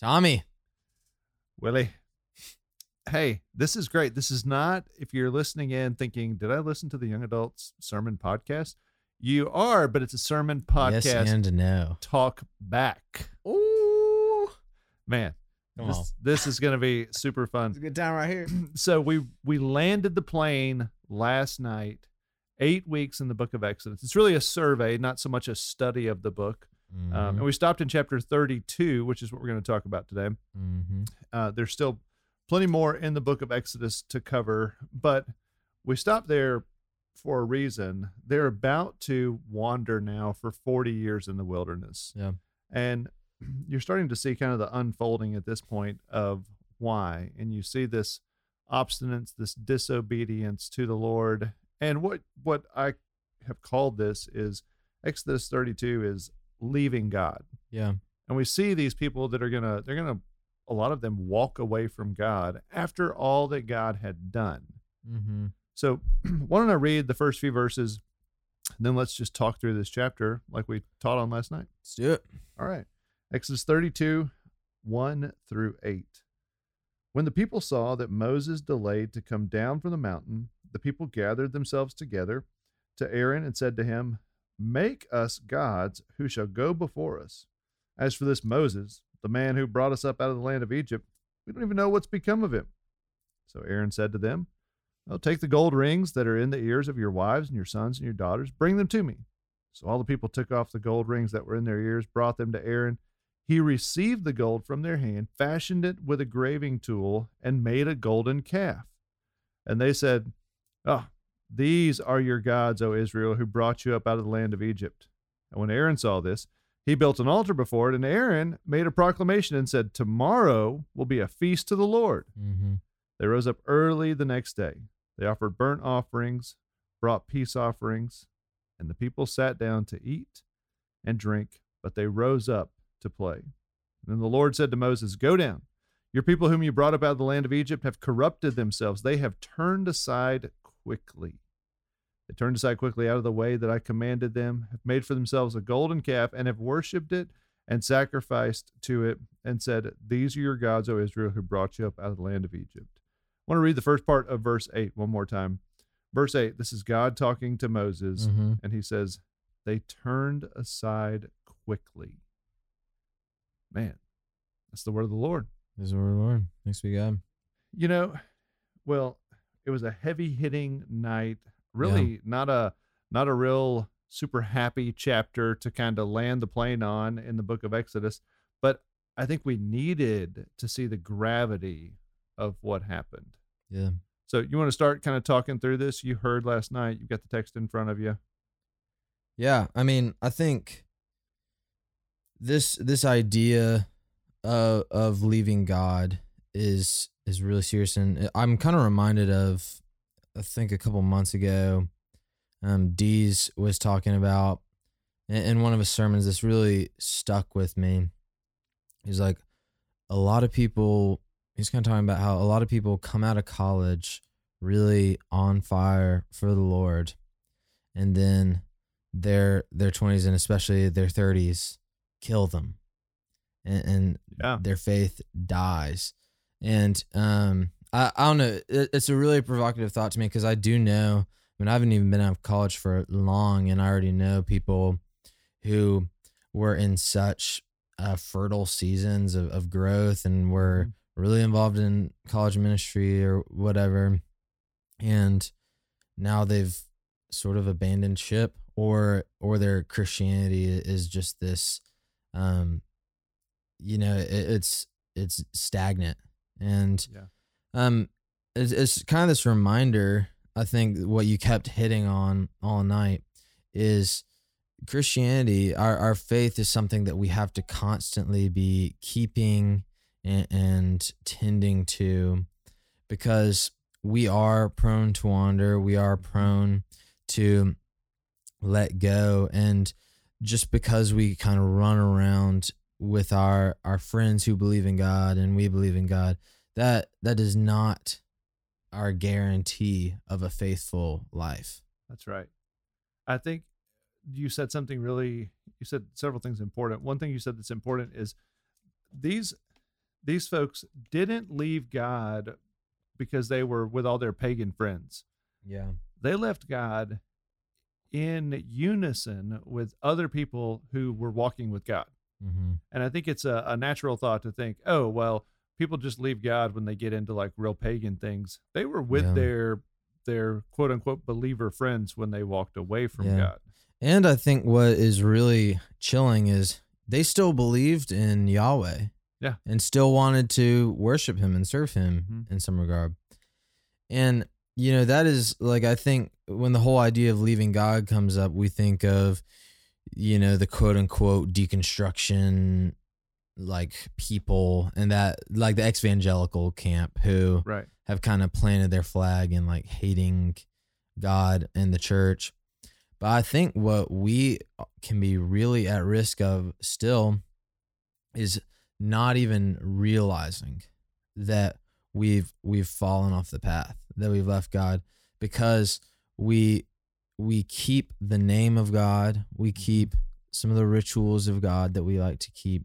Tommy. Willie. Hey, this is great. This is not, if you're listening in thinking, did I listen to the Young Adults Sermon Podcast? You are, but it's a sermon podcast. Yes and no. Talk back. Ooh. Man, this, this is going to be super fun. It's a good time right here. so we we landed the plane last night. Eight weeks in the book of Exodus. It's really a survey, not so much a study of the book. Um, Mhm. and we stopped in chapter 32, which is what we're going to talk about today. Mhm. Uh, there's still plenty more in the book of Exodus to cover, but we stopped there for a reason. They're about to wander now for 40 years in the wilderness. Yeah. And you're starting to see kind of the unfolding at this point of why. And you see this obstinance, this disobedience to the Lord. And what what I have called this is Exodus 32 is leaving God Yeah. and we see these people that are gonna they're gonna a lot of them walk away from god after all that god had done Mm-hmm. so why don't i read the first few verses and then let's just talk through this chapter like we taught on last night Let's do it. all right exodus 32 1 through 8 when the people saw that moses delayed to come down from the mountain the people gathered themselves together to aaron and said to him make us gods who shall go before us as for this Moses, the man who brought us up out of the land of Egypt, we don't even know what's become of him. So Aaron said to them, Well, take the gold rings that are in the ears of your wives and your sons and your daughters, bring them to me. So all the people took off the gold rings that were in their ears, brought them to Aaron. He received the gold from their hand, fashioned it with a graving tool, and made a golden calf. And they said, Ah, these are your gods, O Israel, who brought you up out of the land of Egypt. And when Aaron saw this, he built an altar before it, and Aaron made a proclamation and said, Tomorrow will be a feast to the Lord. Mm-hmm. They rose up early the next day. They offered burnt offerings, brought peace offerings, and the people sat down to eat and drink, but they rose up to play. And then the Lord said to Moses, Go down. Your people whom you brought up out of the land of Egypt have corrupted themselves. They have turned aside quickly. They turned aside quickly out of the way that I commanded them, have made for themselves a golden calf, and have worshipped it and sacrificed to it, and said, These are your gods, O Israel, who brought you up out of the land of Egypt. I want to read the first part of verse 8 one more time. Verse 8 this is God talking to Moses, Mm-hmm. and he says, They turned aside quickly. Man, that's the word of the Lord. This is the word of the Lord. Thanks be God. You know, well, it was a heavy hitting night. Really not a not a real super happy chapter to kind of land the plane on in the book of Exodus, but I think we needed to see the gravity of what happened. Yeah. So you want to start kind of talking through this? You heard last night. You've got the text in front of you. Yeah, I mean, I think this this idea of of leaving God is is really serious, and I'm kind of reminded of I think a couple months ago, um, Dees was talking about in, in one of his sermons. This really stuck with me. He's like, a lot of people. He's kind of talking about how a lot of people come out of college really on fire for the Lord, and then their their 20s and especially their 30s kill them and, and Yeah. their faith dies and um i, I don't know it, it's a really provocative thought to me because i do know i mean i haven't even been out of college for long and i already know people who were in such uh, fertile seasons of, of growth and were Mhm. really involved in college ministry or whatever and now they've sort of abandoned ship or or their christianity is just this um you know it, it's it's stagnant and Yeah. um it's, it's kind of this reminder i think what you kept hitting on all night is christianity our, our faith is something that we have to constantly be keeping and, and tending to because we are prone to wander we are prone to let go and just because we kind of run around with our our friends who believe in God and we believe in God that that is not our guarantee of a faithful life. That's right. I think you said something really, you said several things important. One thing you said that's important is these these folks didn't leave God because they were with all their pagan friends. Yeah. They left God in unison with other people who were walking with God. Mm-hmm. And I think it's a, a natural thought to think, oh, well, people just leave God when they get into like real pagan things. They were with Yeah. their their quote unquote believer friends when they walked away from Yeah. God. And I think what is really chilling is they still believed in Yahweh. Yeah. And still wanted to worship him and serve him Mhm. in some regard. And, you know, that is like, I think when the whole idea of leaving God comes up, we think of, you know, the quote unquote deconstruction, like people and that, like the evangelical camp who Right. have kind of planted their flag in like hating God and the church. But I think what we uh, can be really at risk of still is not even realizing that we've we've fallen off the path, that we've left God because we we keep the name of God, we keep some of the rituals of God that we like to keep,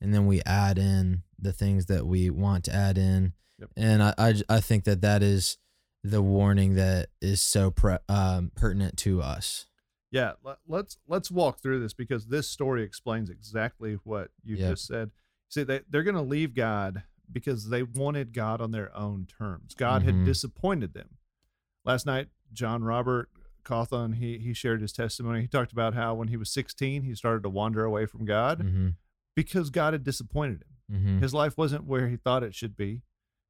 and then we add in the things that we want to add in. Yep. And I think that that is the warning that is so pre- um, pertinent to us. Yeah, let, let's let's walk through this because this story explains exactly what you Yep. just said. See, they they're going to leave God because they wanted God on their own terms. God had Mhm. disappointed them. Last night, John Robert Cawthon he he shared his testimony. He talked about how when he was 16, he started to wander away from God Mm-hmm. because God had disappointed him. Mm-hmm. His life wasn't where he thought it should be.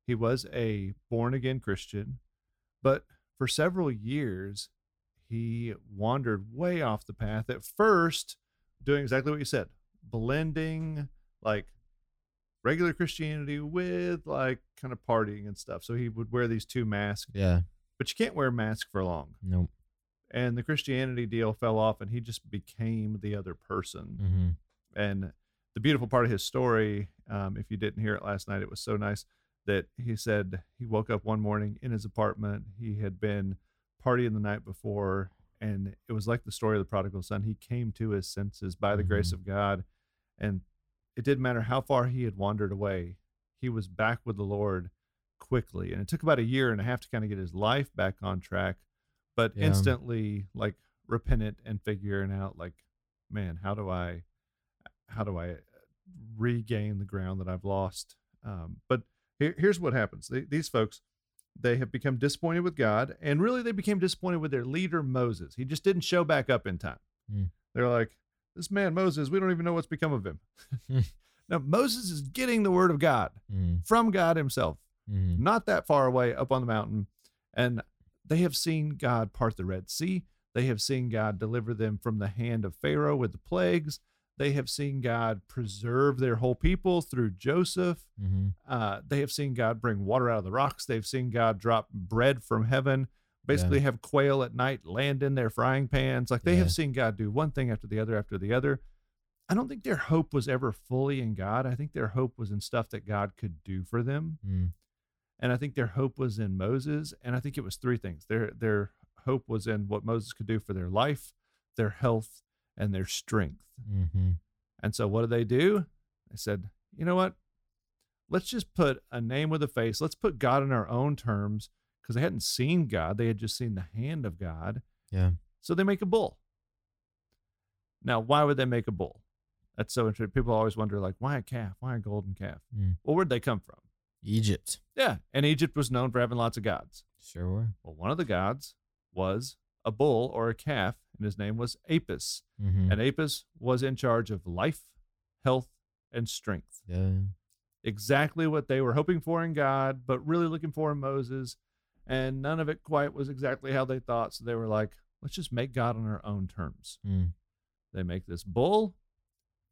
He was a born again Christian, but for several years, he wandered way off the path. At first, doing exactly what you said, blending like regular Christianity with like kind of partying and stuff. So he would wear these two masks, Yeah. but you can't wear a mask for long. Nope. And the Christianity deal fell off, and he just became the other person. Mm-hmm. And the beautiful part of his story, um, if you didn't hear it last night, it was so nice that he said he woke up one morning in his apartment. He had been partying the night before, and it was like the story of the prodigal son. He came to his senses by the grace Mhm. of God, and it didn't matter how far he had wandered away. He was back with the Lord quickly, and it took about a year and a half to kind of get his life back on track. But Yeah. instantly, like repentant and figuring out, like, man, how do I how do I regain the ground that I've lost? Um, but here, here's what happens: they, these folks, they have become disappointed with God, and really they became disappointed with their leader Moses. He just didn't show back up in time. Mm. They're like, "This man Moses, we don't even know what's become of him." Mm. now Moses is getting the word of God Mm-hmm. from God Himself, Mm-hmm. not that far away up on the mountain, and they have seen God part the Red Sea. They have seen God deliver them from the hand of Pharaoh with the plagues. They have seen God preserve their whole people through Joseph. Mm-hmm. Uh, they have seen God bring water out of the rocks. They've seen God drop bread from heaven, basically have quail at night land in their frying pans. Like they Yeah. have seen God do one thing after the other after the other. I don't think their hope was ever fully in God. I think their hope was in stuff that God could do for them. Mm-hmm. And I think their hope was in Moses. And I think it was three things. Their their hope was in what Moses could do for their life, their health, and their strength. Mm-hmm. And so what did they do? They said, you know what? Let's just put a name with a face. Let's put God in our own terms because they hadn't seen God. They had just seen the hand of God. Yeah. So they make a bull. Now, why would they make a bull? That's so interesting. People always wonder, like, why a calf? Why a golden calf? Mm. Well, where'd they come from? Egypt. Yeah. And Egypt was known for having lots of gods. Sure were. Well, one of the gods was a bull or a calf, and his name was Apis. Mm-hmm. And Apis was in charge of life, health, and strength. yeah. Exactly what they were hoping for in God, but really looking for in Moses. And none of it quite was exactly how they thought. So they were like, let's just make God on our own terms. Mm. They make this bull.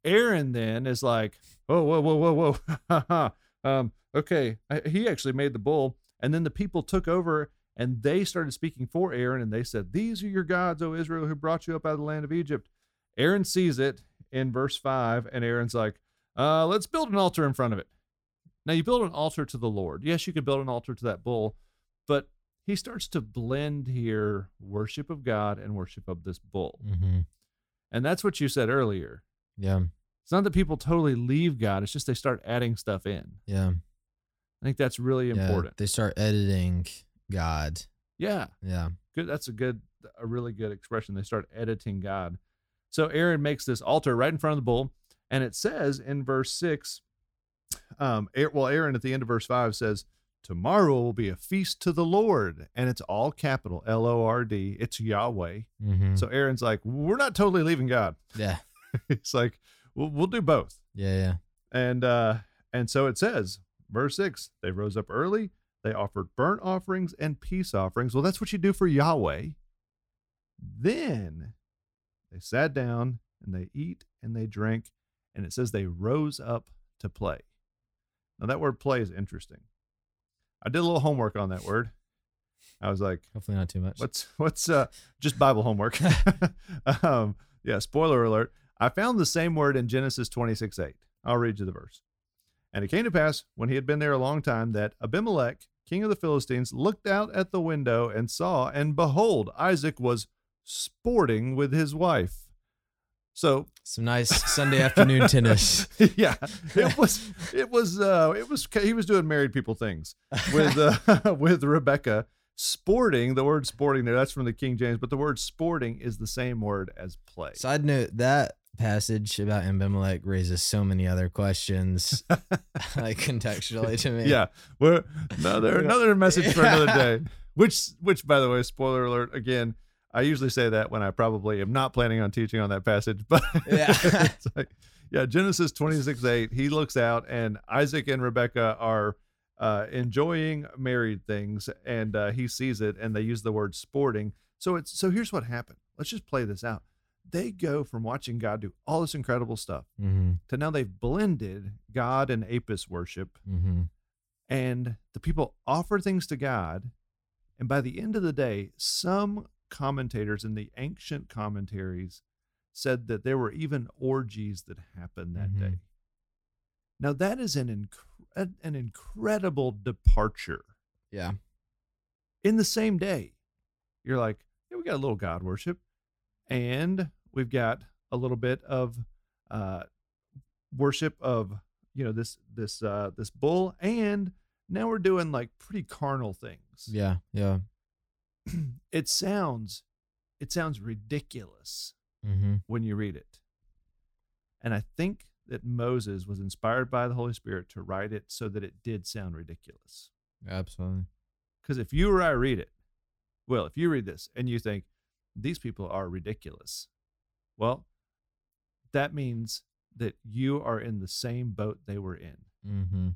Aaron then is like, whoa, whoa, whoa, whoa, whoa. um, okay. He actually made the bull. And then the people took over and they started speaking for Aaron. And they said, These are your gods, O Israel, who brought you up out of the land of Egypt. Aaron sees it in verse 5. And Aaron's like, uh, let's build an altar in front of it. Now, you build an altar to the Lord. Yes, you could build an altar to that bull, but he starts to blend here worship of God and worship of this bull. Mm-hmm. And that's what you said earlier. Yeah. It's not that people totally leave God, it's just they start adding stuff in. Yeah. I think that's really yeah. important. They start editing God. Yeah. Yeah. Good. That's a good, a really good expression. They start editing God. So Aaron makes this altar right in front of the bull, and it says in verse six, um, well, Aaron at the end of verse five says, "Tomorrow will be a feast to the Lord," and it's all capital L O R D. It's Yahweh. Mm-hmm. So Aaron's like, "We're not totally leaving God." yeah. it's like, "We'll, we'll do both." Yeah. Yeah. And uh, and so it says, verse six, they rose up early. They offered burnt offerings and peace offerings. Well, that's what you do for Yahweh. Then they sat down and they eat and they drank, and it says they rose up to play. Now that word play is interesting. I did a little homework on that word. I was like, Hopefully not too much. What's what's uh just Bible homework? um, yeah, spoiler alert. I found the same word in Genesis 26 8. I'll read you the verse. And it came to pass, when he had been there a long time, that Abimelech, king of the Philistines, looked out at the window and saw, and behold, Isaac was sporting with his wife. So Some nice Sunday afternoon tennis. yeah, it was it was uh it was he was doing married people things with uh, with Rebecca sporting the word sporting there that's from the King James but the word sporting is the same word as play. Side note: that passage about Abimelech raises so many other questions, like contextually to me. Yeah, we're another another message for another day. Which which by the way, spoiler alert again. I usually say that when I probably am not planning on teaching on that passage, but Yeah. it's like, yeah, Genesis 26 8, he looks out and Isaac and Rebecca are uh, enjoying married things and uh, he sees it and they use the word sporting. So it's so here's what happened. Let's just play this out. They go from watching God do all this incredible stuff Mm-hmm. to now they've blended God and Apis worship Mm-hmm. and the people offer things to God. And by the end of the day, some commentators in the ancient commentaries said that there were even orgies that happened that Mhm. day. Now that is an inc- an incredible departure Yeah. in the same day. You're like, yeah, we got a little God worship, and we've got a little bit of uh, worship of you know this this uh, this bull, and now we're doing like pretty carnal things. Yeah. Yeah. It sounds it sounds ridiculous Mm-hmm. when you read it, and I think that Moses was inspired by the Holy Spirit to write it so that it did sound ridiculous. Absolutely. Because if you or I read it, well, if you read this and you think these people are ridiculous, well, that means that you are in the same boat they were in. Mm-hmm.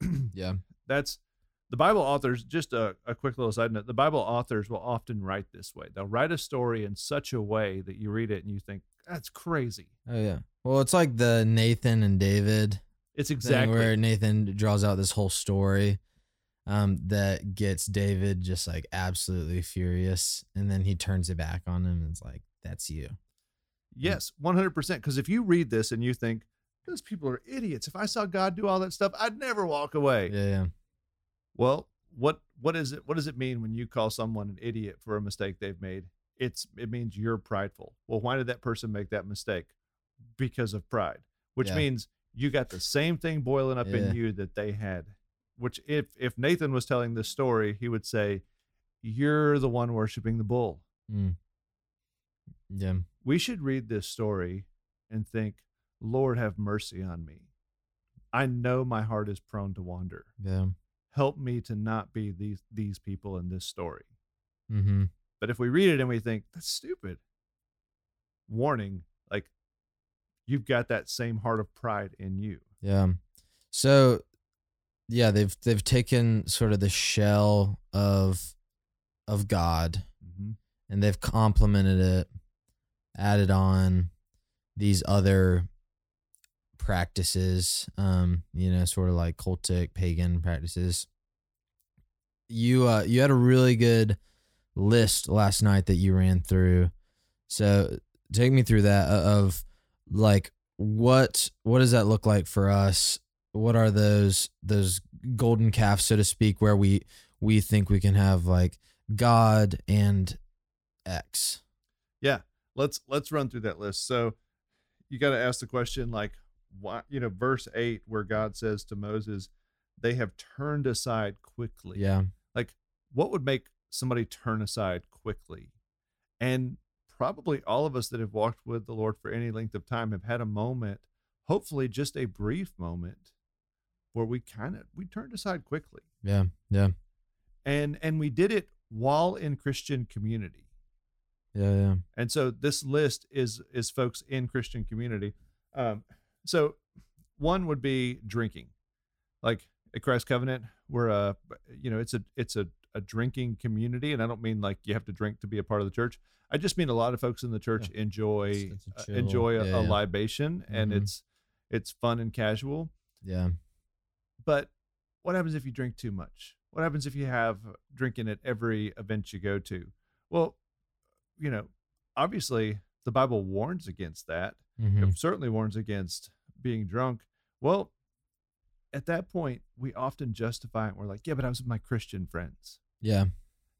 Yeah. That's the Bible authors, just a, a quick little side note the Bible authors will often write this way. They'll write a story in such a way that you read it and you think, that's crazy. Oh yeah. Well, it's like the Nathan and David It's exactly. where Nathan draws out this whole story um, that gets David just like absolutely furious, and then he turns it back on him and it's like, "That's you." Yes, 100%. Because if you read this and you think, those people are idiots. If I saw God do all that stuff, I'd never walk away. Yeah. Yeah. Well, what what is it? What does it mean when you call someone an idiot for a mistake they've made? It's it means you're prideful. Well, why did that person make that mistake? Because of pride, which Yeah. means you got the same thing boiling up Yeah. in you that they had. Which if if Nathan was telling this story, he would say, "You're the one worshiping the bull." Mm. Yeah. We should read this story and think, "Lord, have mercy on me. I know my heart is prone to wander. Yeah. Help me to not be these these people in this story." Mm-hmm. But if we read it and we think that's stupid, warning, like you've got that same heart of pride in you. Yeah. So yeah, they've they've taken sort of the shell of of God Mm-hmm. and they've complemented it, added on these other practices, um, you know, sort of like cultic pagan practices. You uh you had a really good list last night that you ran through. So take me through that uh, of like what what does that look like for us? What are those those golden calves, so to speak, where we we think we can have like God and X? Yeah, let's let's run through that list. So you got to ask the question like why you know verse 8 where god says to moses they have turned aside quickly Yeah. like what would make somebody turn aside quickly and probably all of us that have walked with the lord for any length of time have had a moment hopefully just a brief moment where we kind of we turned aside quickly Yeah. Yeah. and and we did it while in christian community Yeah. Yeah. and so this list is is folks in christian community um so one would be drinking like at christ covenant we're a you know it's a it's a, a drinking community and i don't mean like you have to drink to be a part of the church i just mean a lot of folks in the church enjoy It's- it's a uh, enjoy a, yeah, a yeah. libation and Mhm. it's it's fun and casual Yeah. but what happens if you drink too much? What happens if you have drinking at every event you go to? Well, you know, obviously the Bible warns against that. Mhm. It certainly warns against being drunk. Well, at that point, we often justify it. We're like, yeah, but I was with my Christian friends. Yeah.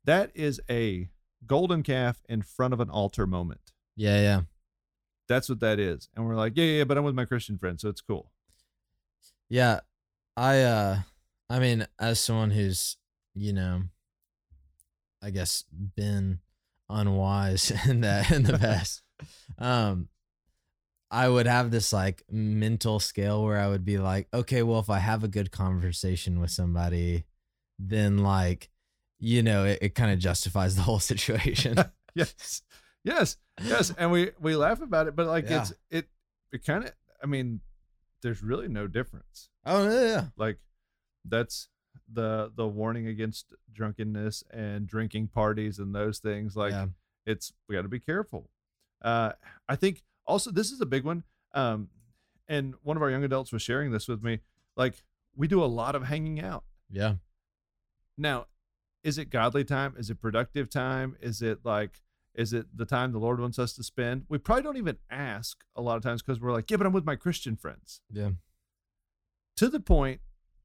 That is a golden calf in front of an altar moment. Yeah. Yeah. That's what that is. And we're like, yeah, yeah, yeah, but I'm with my Christian friends, so it's cool. Yeah. I uh I mean, as someone who's, you know, I guess been unwise in that in the past, um, I would have this like mental scale where I would be like, okay, well, if I have a good conversation with somebody, then like, you know, it, it kind of justifies the whole situation. yes yes yes and we we laugh about it but like Yeah. it's it it kind of i mean there's really no difference oh yeah, yeah. like that's the the warning against drunkenness and drinking parties and those things like yeah. it's we got to be careful uh i think also this is a big one um and one of our young adults was sharing this with me like we do a lot of hanging out Yeah. now, is it godly time? Is it productive time? Is it like, is it the time the Lord wants us to spend? We probably don't even ask a lot of times because we're like, yeah, but I'm with my Christian friends. Yeah. To the point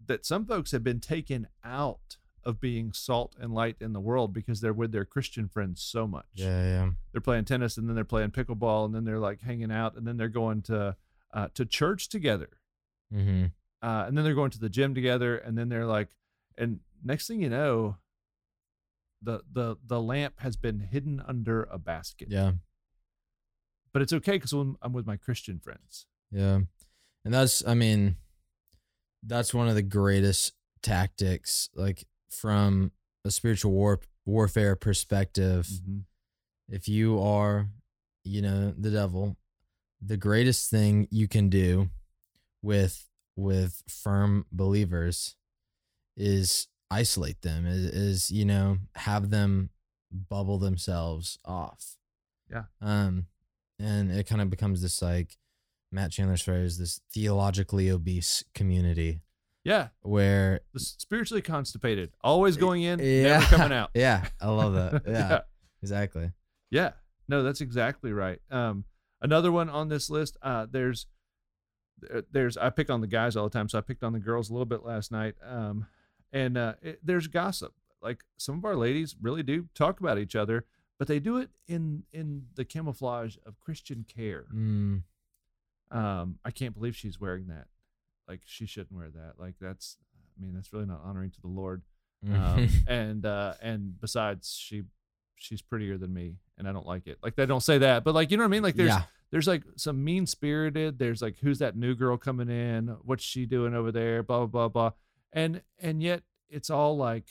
that some folks have been taken out of being salt and light in the world because they're with their Christian friends so much. Yeah. Yeah. They're playing tennis and then they're playing pickleball and then they're like hanging out and then they're going to uh, to church together Mm-hmm. uh, and then they're going to the gym together and then they're like and next thing you know the the the lamp has been hidden under a basket Yeah. but it's okay because I'm, I'm with my christian friends Yeah. And that's I mean that's one of the greatest tactics like from a spiritual war warfare perspective. If you are, you know, the devil, the greatest thing you can do with with firm believers is isolate them is, is you know have them bubble themselves off Yeah. um and it kind of becomes this like matt chandler's phrase this theologically obese community yeah where the spiritually constipated always going in yeah never coming out yeah i love that yeah, yeah exactly Yeah. No, that's exactly right. Um, another one on this list. Uh, there's, there's. I pick on the guys all the time, so I picked on the girls a little bit last night. Um, and uh, it, there's gossip. Like some of our ladies really do talk about each other, but they do it in in the camouflage of Christian care. mm, Um, I can't believe she's wearing that. Like she shouldn't wear that. Like that's. I mean, that's really not honoring to the Lord. Um, and uh and besides she she's prettier than me and i don't like it. Like they don't say that but like you know what i mean? Like there's yeah. there's like some mean spirited there's like who's that new girl coming in? What's she doing over there? Blah blah blah blah. And and yet it's all like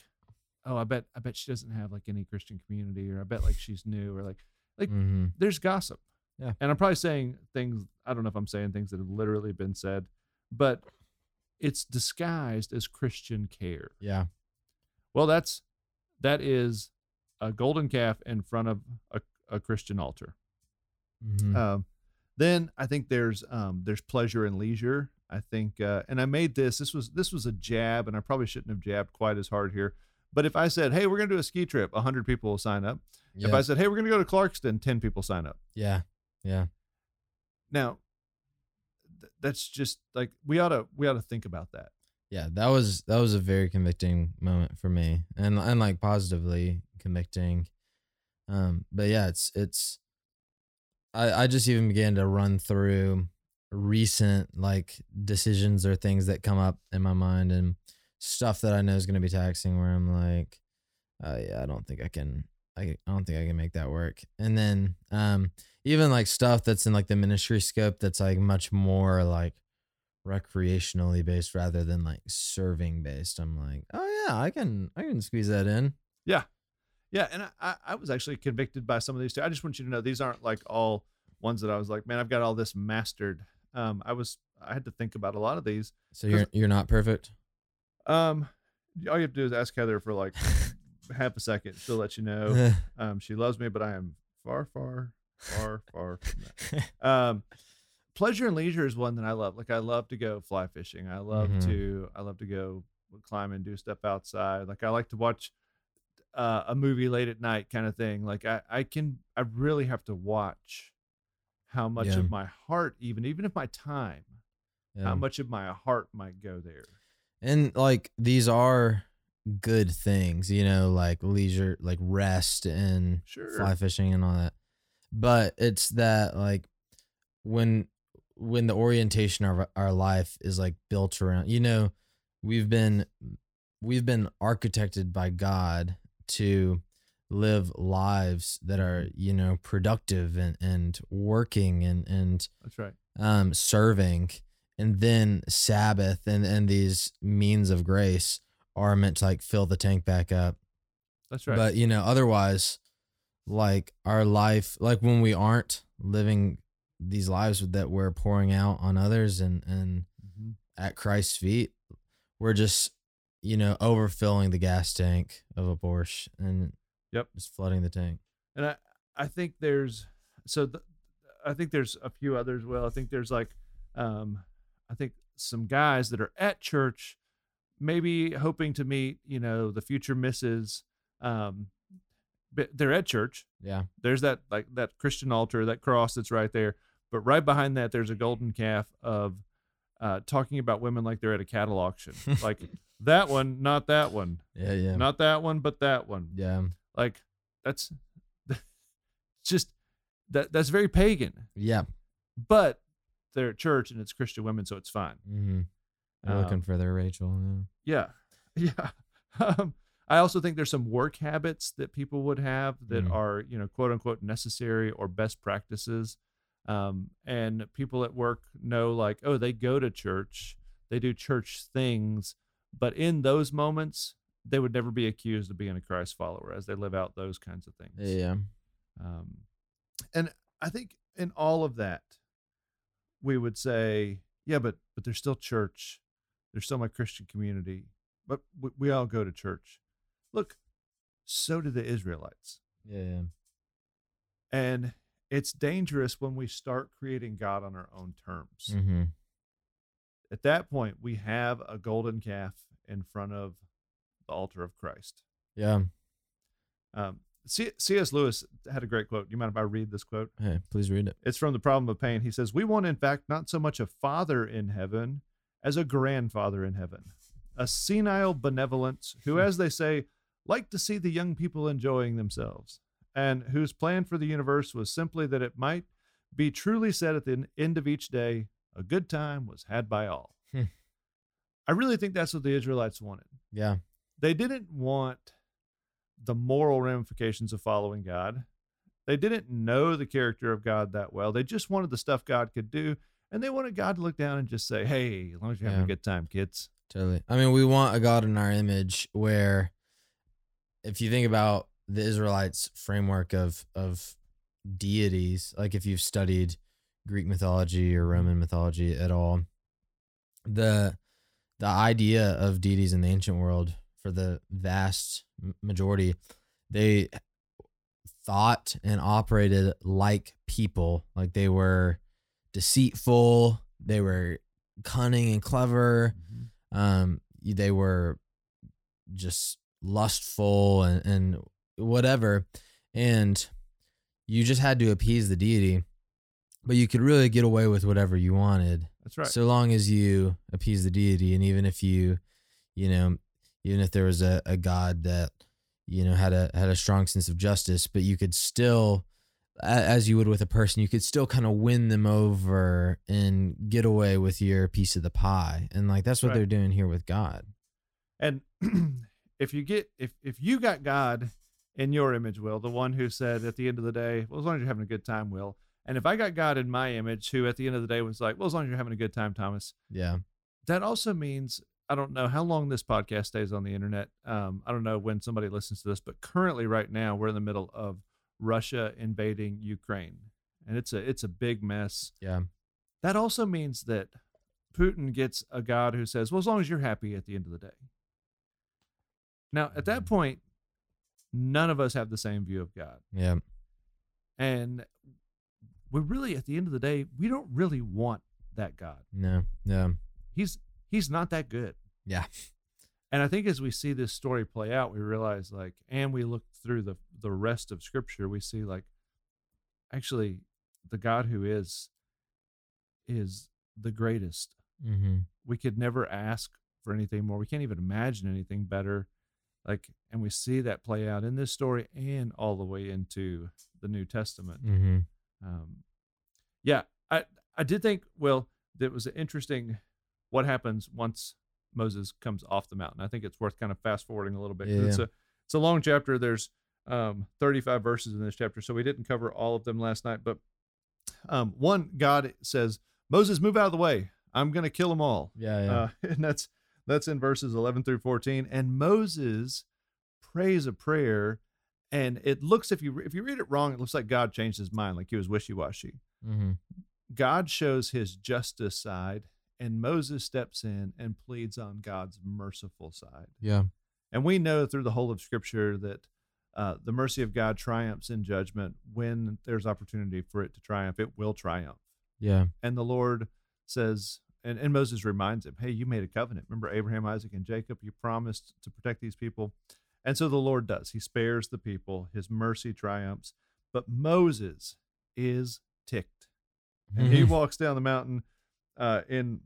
oh i bet i bet she doesn't have like any christian community or i bet like she's new or like like hmm there's gossip Yeah. and i'm probably saying things i don't know if i'm saying things that have literally been said but it's disguised as christian care yeah well, that's that is a golden calf in front of a, a Christian altar. Mhm. Um, then I think there's um, there's pleasure and leisure. I think, uh, and I made this. This was this was a jab, and I probably shouldn't have jabbed quite as hard here. But if I said, "Hey, we're gonna do a ski trip," hundred people will sign up. If I said, "Hey, we're gonna go to Clarkston," ten people sign up. yeah yeah Now, th- that's just like we ought to we ought to think about that. yeah that was that was a very convicting moment for me and and like positively convicting um but yeah it's it's I, I just even began to run through recent like decisions or things that come up in my mind and stuff that I know is going to be taxing where I'm like, oh yeah, I don't think I can, I, I don't think I can make that work. And then, um, even like stuff that's in like the ministry scope that's like much more like recreationally based rather than like serving based. I'm like, oh yeah, I can, I can squeeze that in. Yeah. Yeah. And I- I, was actually convicted by some of these too. I just want you to know these aren't like all ones that I was like, man, I've got all this mastered. Um, I was, I had to think about a lot of these. So you're, you're not perfect. Um, all you have to do is ask Heather for like half a second. She'll let you know. Um, she loves me, but I am far, far, far, far from that. Um, pleasure and leisure is one that I love. Like I love to go fly fishing. I love Mhm. to I love to go climb and do stuff outside. Like I like to watch uh, a movie late at night kind of thing. Like I I can I really have to watch how much Yeah. of my heart even even if my time Yeah. how much of my heart might go there. And like these are good things, you know, like leisure, like rest and Sure. fly fishing and all that. But it's that like when when the orientation of our- life is like built around, you know, we've been we've been architected by God to live lives that are, you know, productive and and working and and That's right. um, serving, and then Sabbath and and these means of grace are meant to like fill the tank back up. That's right. But you know, otherwise, like our life, like when we aren't living these lives that we're pouring out on others and and Mhm. at Christ's feet, we're just you know overfilling the gas tank of a Porsche and Yep. just flooding the tank. and I I think there's so th- I think there's a few others. Well, I think there's like um I think some guys that are at church, maybe hoping to meet you know the future misses. Um, they're at church. Yeah, There's that like that Christian altar, that cross that's right there. But right behind that, there's a golden calf of uh, talking about women like they're at a cattle auction. like that one, not that one, yeah, yeah, not that one, but that one yeah, like that's just that that's very pagan yeah. but they're at church and it's christian women so it's fine Mm-hmm. They're Um, looking for their Rachel. Yeah. yeah yeah um, i also think there's some work habits that people would have that Mm. are you know quote unquote necessary or best practices um, and people at work know like oh they go to church they do church things but in those moments they would never be accused of being a christ follower as they live out those kinds of things Yeah. Um, and I think in all of that, we would say, yeah, but but there's still church, there's still my Christian community, but we, we all go to church. Look, so did the Israelites, Yeah. yeah. and it's dangerous when we start creating God on our own terms. Mm-hmm. At that point, we have a golden calf in front of the altar of Christ. Yeah. Um, C- C.S. Lewis had a great quote. Do You mind if I read this quote? Hey, please read it. It's from The Problem of Pain. He says, We want, in fact, not so much a father in heaven as a grandfather in heaven, a senile benevolence who, as they say, liked to see the young people enjoying themselves, and whose plan for the universe was simply that it might be truly said at the end of each day, a good time was had by all. Hmm. I really think that's what the Israelites wanted. Yeah. They didn't want the moral ramifications of following God. They didn't know the character of God that well. They just wanted the stuff God could do. And they wanted God to look down and just say, hey, as long as you're having Yeah. a good time, kids. Totally. I mean, we want a God in our image where if you think about the Israelites framework of of deities, like if you've studied Greek mythology or Roman mythology at all, the the idea of deities in the ancient world for the vast majority, they thought and operated like people, like they were deceitful, they were cunning and clever, um they were just lustful and, and whatever and you just had to appease the deity but you could really get away with whatever you wanted That's right. so long as you appease the deity and even if you you know even if there was a, a god that you know had a had a strong sense of justice but you could still as you would with a person, you could still kind of win them over and get away with your piece of the pie. And like that's what Right. they're doing here with God. And if you get if if you got God in your image, Will, the one who said at the end of the day, well, as long as you're having a good time, Will. And if I got God in my image, who at the end of the day was like, well, as long as you're having a good time, Thomas, Yeah. that also means I don't know how long this podcast stays on the internet. Um, I don't know when somebody listens to this, but currently, right now, we're in the middle of Russia invading Ukraine, and it's a it's a big mess. Yeah. That also means that Putin gets a god who says, "Well, as long as you're happy at the end of the day." Now, at that point, none of us have the same view of God, Yeah. and we really, at the end of the day, we don't really want that God. No. Yeah. He's he's not that good. Yeah. And I think as we see this story play out, we realize like, and we look through the the rest of Scripture, we see like, actually, the God who is is the greatest. Mm-hmm. We could never ask for anything more. We can't even imagine anything better. Like, and we see that play out in this story and all the way into the New Testament. Mm-hmm. Um, yeah, I I did think well that was interesting. What happens once Moses comes off the mountain? I think it's worth kind of fast forwarding a little bit. 'cause It's a it's a long chapter. There's um 35 verses in this chapter, so we didn't cover all of them last night. But um, one God says, Moses, move out of the way. I'm gonna kill them all. Yeah. Yeah. Uh, and that's that's in verses 11 through 14 and moses prays a prayer and it looks if you if you read it wrong it looks like god changed his mind like he was wishy-washy mm-hmm. god shows his justice side and moses steps in and pleads on god's merciful side Yeah. and we know through the whole of scripture that uh, the mercy of god triumphs in judgment when there's opportunity for it to triumph it will triumph Yeah. and the Lord says, and, and Moses reminds him, Hey, you made a covenant. Remember Abraham, Isaac, and Jacob? You promised to protect these people. And so the Lord does. He spares the people, his mercy triumphs. But Moses is ticked. And he walks down the mountain uh, in,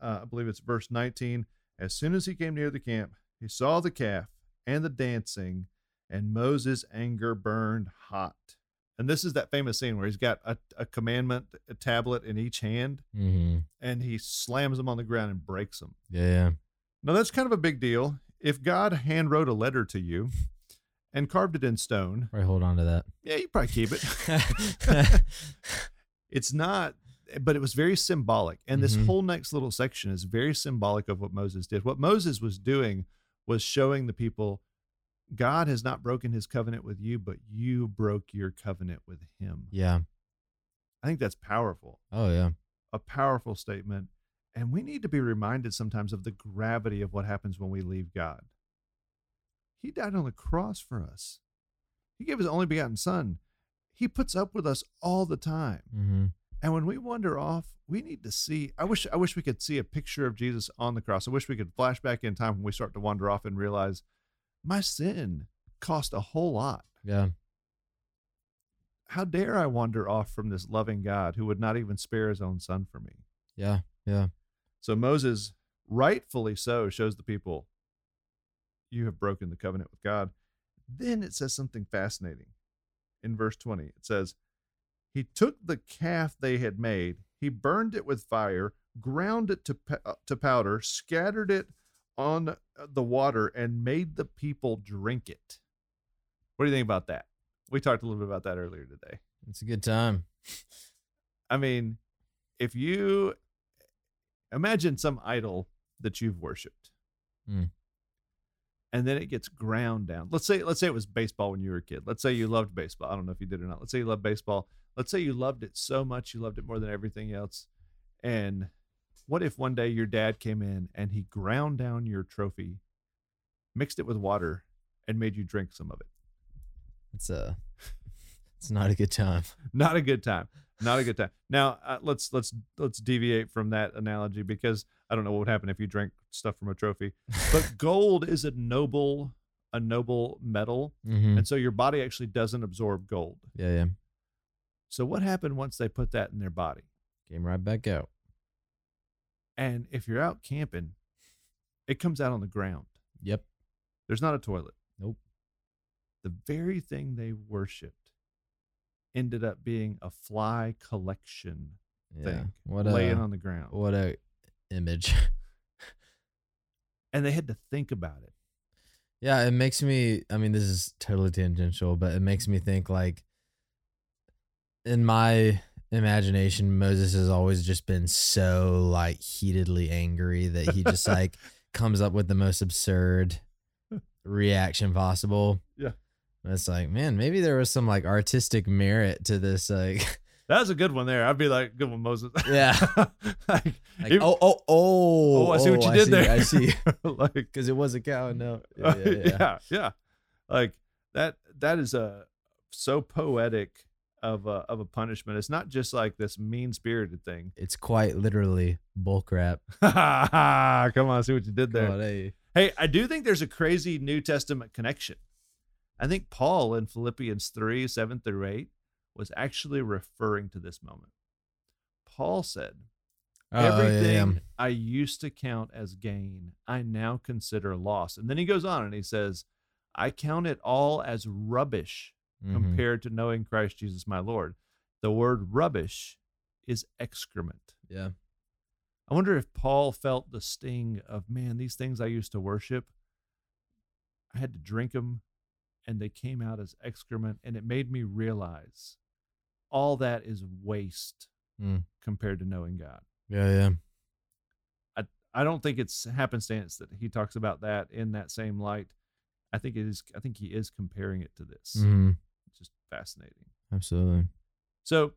uh, I believe it's verse 19. As soon as he came near the camp, he saw the calf and the dancing, and Moses' anger burned hot. And this is that famous scene where he's got a, a commandment a tablet in each hand mm-hmm. and he slams them on the ground and breaks them. Yeah. Now, that's kind of a big deal. If God hand wrote a letter to you and carved it in stone, Probably hold on to that. yeah, you probably keep it. it's not, but it was very symbolic. And this Mhm. whole next little section is very symbolic of what Moses did. What Moses was doing was showing the people God has not broken his covenant with you, but you broke your covenant with him. yeah. I think that's powerful, Oh yeah. a powerful statement. And we need to be reminded sometimes of the gravity of what happens when we leave God. He died on the cross for us, He gave His only begotten Son. He puts up with us all the time. Mm-hmm. And when we wander off, we need to see. I wish I wish we could see a picture of Jesus on the cross. I wish we could flash back in time when we start to wander off and realize my sin cost a whole lot. Yeah. How dare I wander off from this loving God who would not even spare his own son for me? Yeah. Yeah. So Moses, rightfully so, shows the people, you have broken the covenant with God. Then it says something fascinating in verse 20. It says, He took the calf they had made, he burned it with fire, ground it to, uh, to powder, scattered it on uh, the water, and made the people drink it. What do you think about that? We talked a little bit about that earlier today. It's a good time. I mean, if you imagine some idol that you've worshipped, Mm. and then it gets ground down. Let's say, let's say it was baseball when you were a kid. Let's say you loved baseball. I don't know if you did or not. Let's say you loved baseball. Let's say you loved it so much you loved it more than everything else. And what if one day your dad came in and he ground down your trophy, mixed it with water, and made you drink some of it? It's a. It's not a good time. not a good time not a good time now uh, let's let's let's deviate from that analogy because i don't know what would happen if you drank stuff from a trophy but gold is a noble a noble metal Mm-hmm. and so your body actually doesn't absorb gold Yeah. Yeah. so what happened once they put that in their body Came right back out. And if you're out camping it comes out on the ground Yep. there's not a toilet Nope. the very thing they worshiped ended up being a fly collection Yeah. thing What laying a on the ground. what a image. And they had to think about it. Yeah, it makes me. I mean, this is totally tangential, but it makes me think like, in my imagination, Moses has always just been so like heatedly angry that he just like comes up with the most absurd reaction possible. Yeah. And It's like, man, maybe there was some like artistic merit to this. Like, That was a good one there. I'd be like, good one, Moses. yeah, like, like even- oh, oh, oh, oh, I see what oh, you did see, there. I see, like, because it was a cow. No, yeah, yeah, yeah. yeah, yeah. Like that. That is a so poetic of a of a punishment. It's not just like this mean spirited thing. it's quite literally bull crap. Come on, see what you did there. God, hey. Hey, I do think there's a crazy New Testament connection. I think Paul in Philippians 3 7 through 8 was actually referring to this moment. Paul said, Oh, yeah, Everything yeah. I used to count as gain, I now consider loss. And then he goes on and he says, I count it all as rubbish Mhm. compared to knowing Christ Jesus my Lord. The word rubbish is excrement. Yeah. I wonder if Paul felt the sting of, man, these things I used to worship, I had to drink them and they came out as excrement. And it made me realize all that is waste Mm. compared to knowing God. Yeah, yeah. I don't think it's happenstance that he talks about that in that same light. I think it is, I think he is comparing it to this. just fascinating. Absolutely. So,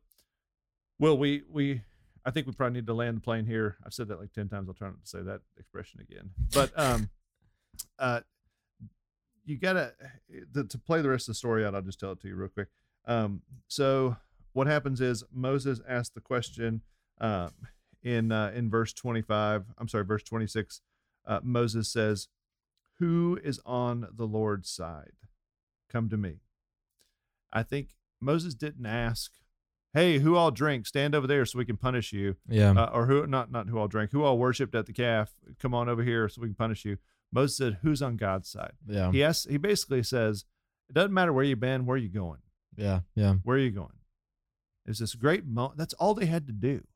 Will, we, we, I think we probably need to land the plane here. I've said that like 10 times. I'll try not to say that expression again. But, um, uh, you gotta to, to play the rest of the story out. I'll just tell it to you real quick. Um, so what happens is Moses asked the question, um, in, uh, in verse 25, I'm sorry, verse 26, uh, Moses says, who is on the Lord's side? Come to me. I think Moses didn't ask, "Hey, who all drink? Stand over there so we can punish you." Yeah. Uh, or who not not who all drink? who all worshipped at the calf? Come on over here so we can punish you. Moses said, "Who's on God's side?" yeah. He asks, he basically says, "It doesn't matter where you've been, where are you going? Yeah. Yeah. Where are you going?" It's this great moment. That's all they had to do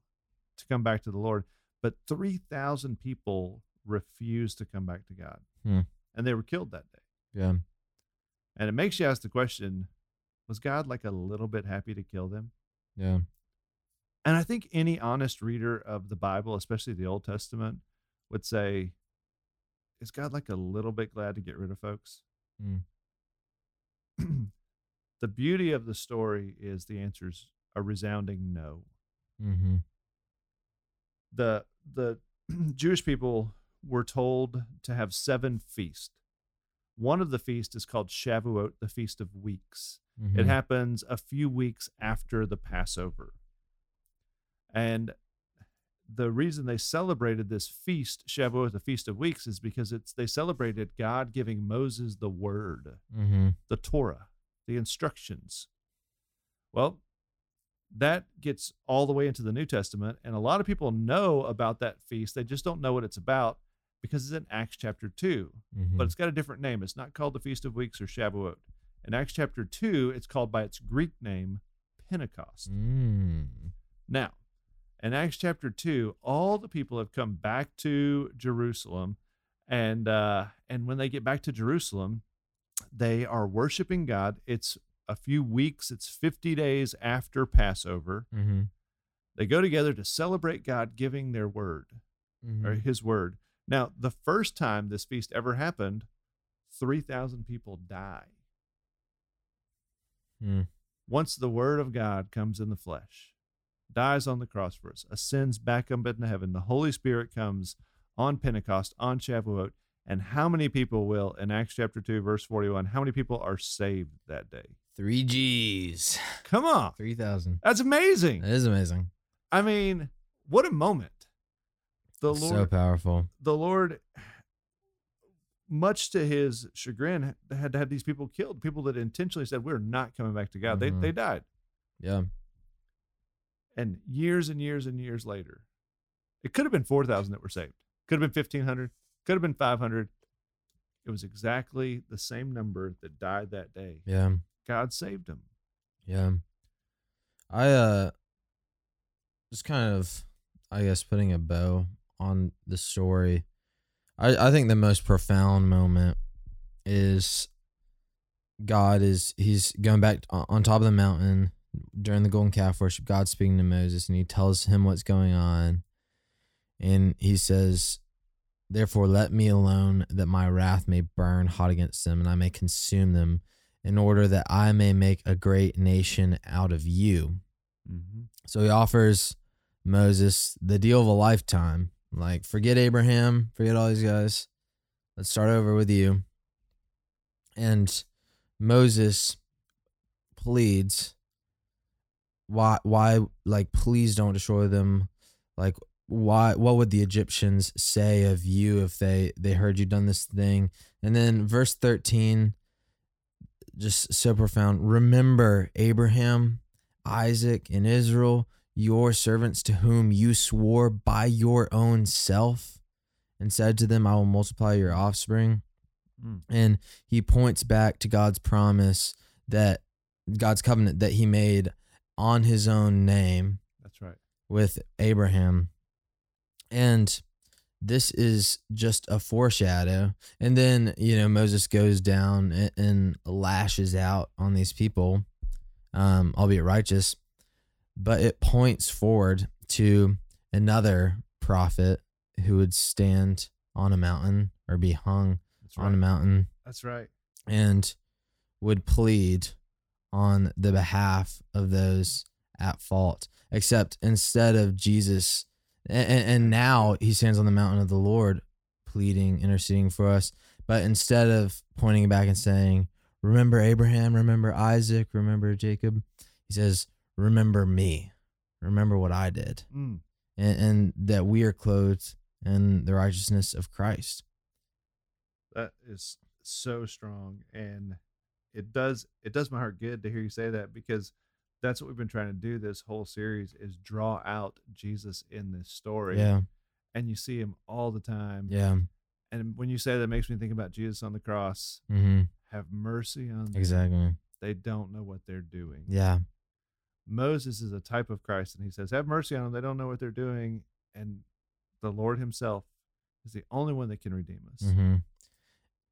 to come back to the Lord. But three thousand people refused to come back to God, Hmm. and they were killed that day. Yeah. And it makes you ask the question was God like a little bit happy to kill them? Yeah. And I think any honest reader of the Bible, especially the Old Testament, would say, is God like a little bit glad to get rid of folks? Mm. the beauty of the story is the answer's a resounding no. Mm-hmm. The the Jewish people were told to have seven feasts. One of the feasts is called Shavuot, the Feast of Weeks. Mm-hmm. It happens a few weeks after the Passover. And the reason they celebrated this feast, Shavuot, the Feast of Weeks, is because it's they celebrated God giving Moses the word, Mm-hmm. the Torah, the instructions. Well, that gets all the way into the New Testament, and a lot of people know about that feast. They just don't know what it's about because it's in Acts chapter 2 Mm-hmm. but it's got a different name. It's not called the Feast of Weeks or Shavuot. In Acts chapter 2, it's called by its Greek name, Pentecost. mm. Now, in Acts chapter 2, all the people have come back to Jerusalem. And uh, and when they get back to Jerusalem, they are worshiping God. It's a few weeks, it's 50 days after Passover. Mm-hmm. They go together to celebrate God giving their word Mm-hmm. or his word. Now, the first time this feast ever happened, 3,000 people die. Mm. Once the word of God comes in the flesh, dies on the cross for us, ascends back up into heaven, the Holy Spirit comes on Pentecost, on Shavuot, and how many people will, in Acts chapter 2, verse 41, how many people are saved that day? Three G's. Come on. Three thousand. That's amazing. That is amazing. I mean, what a moment. The Lord. so powerful. the Lord, much to his chagrin, had to have these people killed. People that intentionally said, "We're not coming back to God." Mhm. They they died, Yeah. and years and years and years later, it could have been four thousand that were saved. Could have been fifteen hundred. Could have been five hundred. It was exactly the same number that died that day. Yeah. God saved them. Yeah. I uh just kind of I guess putting a bow on the story. I I think the most profound moment is God is he's going back on top of the mountain during the golden calf worship. God's speaking to Moses and he tells him what's going on. And he says, Therefore, let me alone that my wrath may burn hot against them and I may consume them in order that I may make a great nation out of you. Mm-hmm. So he offers Moses the deal of a lifetime. Like, forget Abraham, forget all these guys. Let's start over with you. And Moses pleads, why, why, like, please don't destroy them. Like, why, what would the Egyptians say of you if they, they heard you done this thing? And then verse 13, just so profound. Remember Abraham, Isaac, and Israel, your servants to whom you swore by your own self and said to them, I will multiply your offspring. Mm. And he points back to God's promise that God's covenant that he made on his own name That's right. with Abraham. And this is just a foreshadow. And then, you know, Moses goes down and, and lashes out on these people, um, albeit righteous, but it points forward to another prophet who would stand on a mountain or be hung on a mountain That's right. and would plead on the behalf of those at fault. Except instead of Jesus, and, and now he stands on the mountain of the Lord, pleading, interceding for us. But instead of pointing back and saying, Remember Abraham, remember Isaac, remember Jacob, he says, Remember me, remember what I did, Mm. and, and that we are clothed in the righteousness of Christ. That is so strong, and it does it does my heart good to hear you say that because that's what we've been trying to do this whole series is draw out Jesus in this story. Yeah, and you see him all the time. yeah, And when you say that, it makes me think about Jesus on the cross. hmm Have mercy on them. exactly. They don't know what they're doing. Yeah, Moses is a type of Christ, and he says, Have mercy on them. They don't know what they're doing. And the Lord Himself is the only one that can redeem us. hmm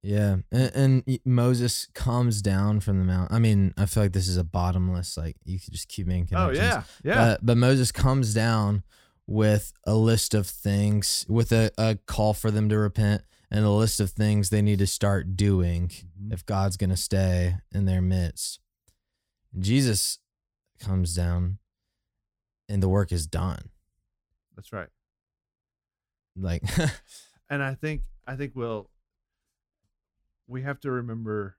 Yeah, and, and Moses comes down from the mount. I mean, I feel like this is a bottomless. Like you could just keep making connections. Oh, yeah. Yeah. But, but Moses comes down with a list of things, with a, a call for them to repent, and a list of things they need to start doing Mhm. if God's gonna stay in their midst. Jesus comes down, and the work is done. That's right. Like, and I think I think we'll we have to remember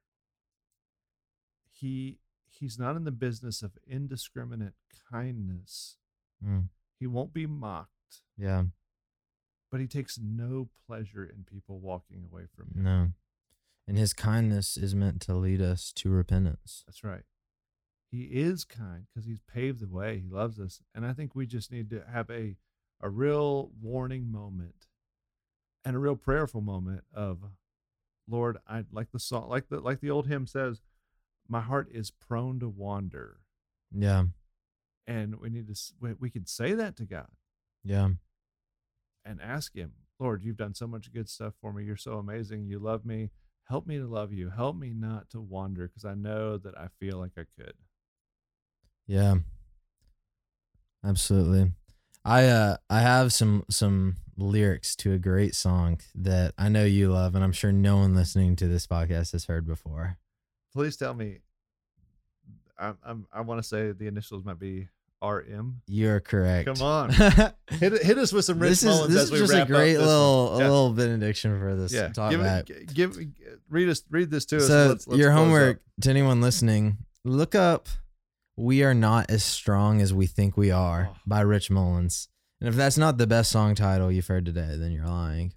he he's not in the business of indiscriminate kindness. Mm. He won't be mocked, yeah, but he takes no pleasure in people walking away from him. no, and His kindness is meant to lead us to repentance. That's right. He is kind because he's paved the way. He loves us, and I think we just need to have a a real warning moment and a real prayerful moment of Lord, I like the song like the like the old hymn says, my heart is prone to wander. Yeah, And we need to we, we could say that to God yeah, and ask him, Lord, you've done so much good stuff for me. You're so amazing. You love me. Help me to love you. Help me not to wander because I know that I feel like I could. Yeah. Absolutely. I uh I have some some lyrics to a great song that I know you love and I'm sure no one listening to this podcast has heard before. Please tell me. I'm, I'm I want to say the initials might be RM. You're correct. Come on, hit it- hit us with some Rich this is this is just a great little a little benediction for this yeah. talk Give, it, give read us read this to us. So Let's- let's your homework up. to anyone listening, look up "We Are Not as Strong as We Think We Are" Oh. by Rich Mullins. And if that's not the best song title you've heard today, then you're lying.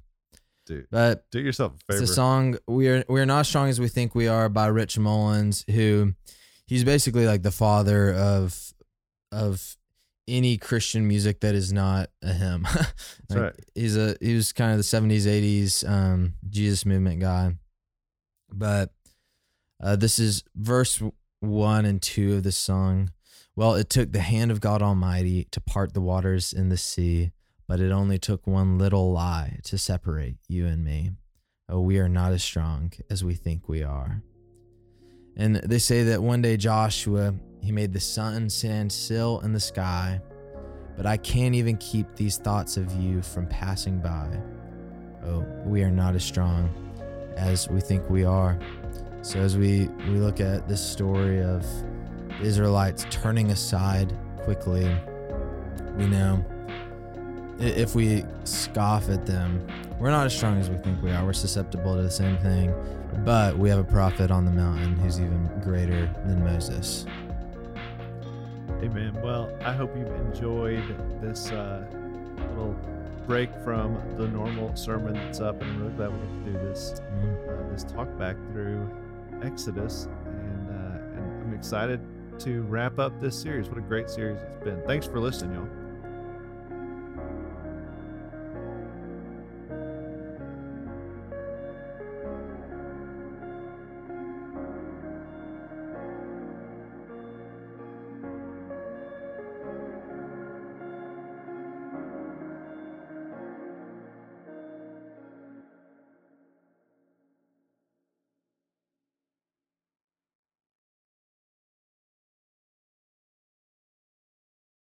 Dude, But do yourself a favor. it's a song "We Are We Are Not as Strong as We Think We Are" by Rich Mullins, who he's basically like the father of of any Christian music that is not a hymn. Like, right. He's a he was kind of the seventies, eighties um Jesus movement guy. But uh, this is verse one and two of the song. Well, it took the hand of God Almighty to part the waters in the sea, but it only took one little lie to separate you and me. Oh, we are not as strong as we think we are. And they say that one day Joshua, he made the sun stand still in the sky, but I can't even keep these thoughts of you from passing by. Oh, we are not as strong as we think we are. So as we, we look at this story of the Israelites turning aside quickly, we know if we scoff at them, we're not as strong as we think we are. We're susceptible to the same thing, but we have a prophet on the mountain who's even greater than Moses. Amen. Well, I hope you've enjoyed this uh, little break from the normal sermon that's up, and I'm really glad we get to do this uh, this talk back through Exodus, and uh, and I'm excited to wrap up this series. What a great series it's been. Thanks for listening, y'all.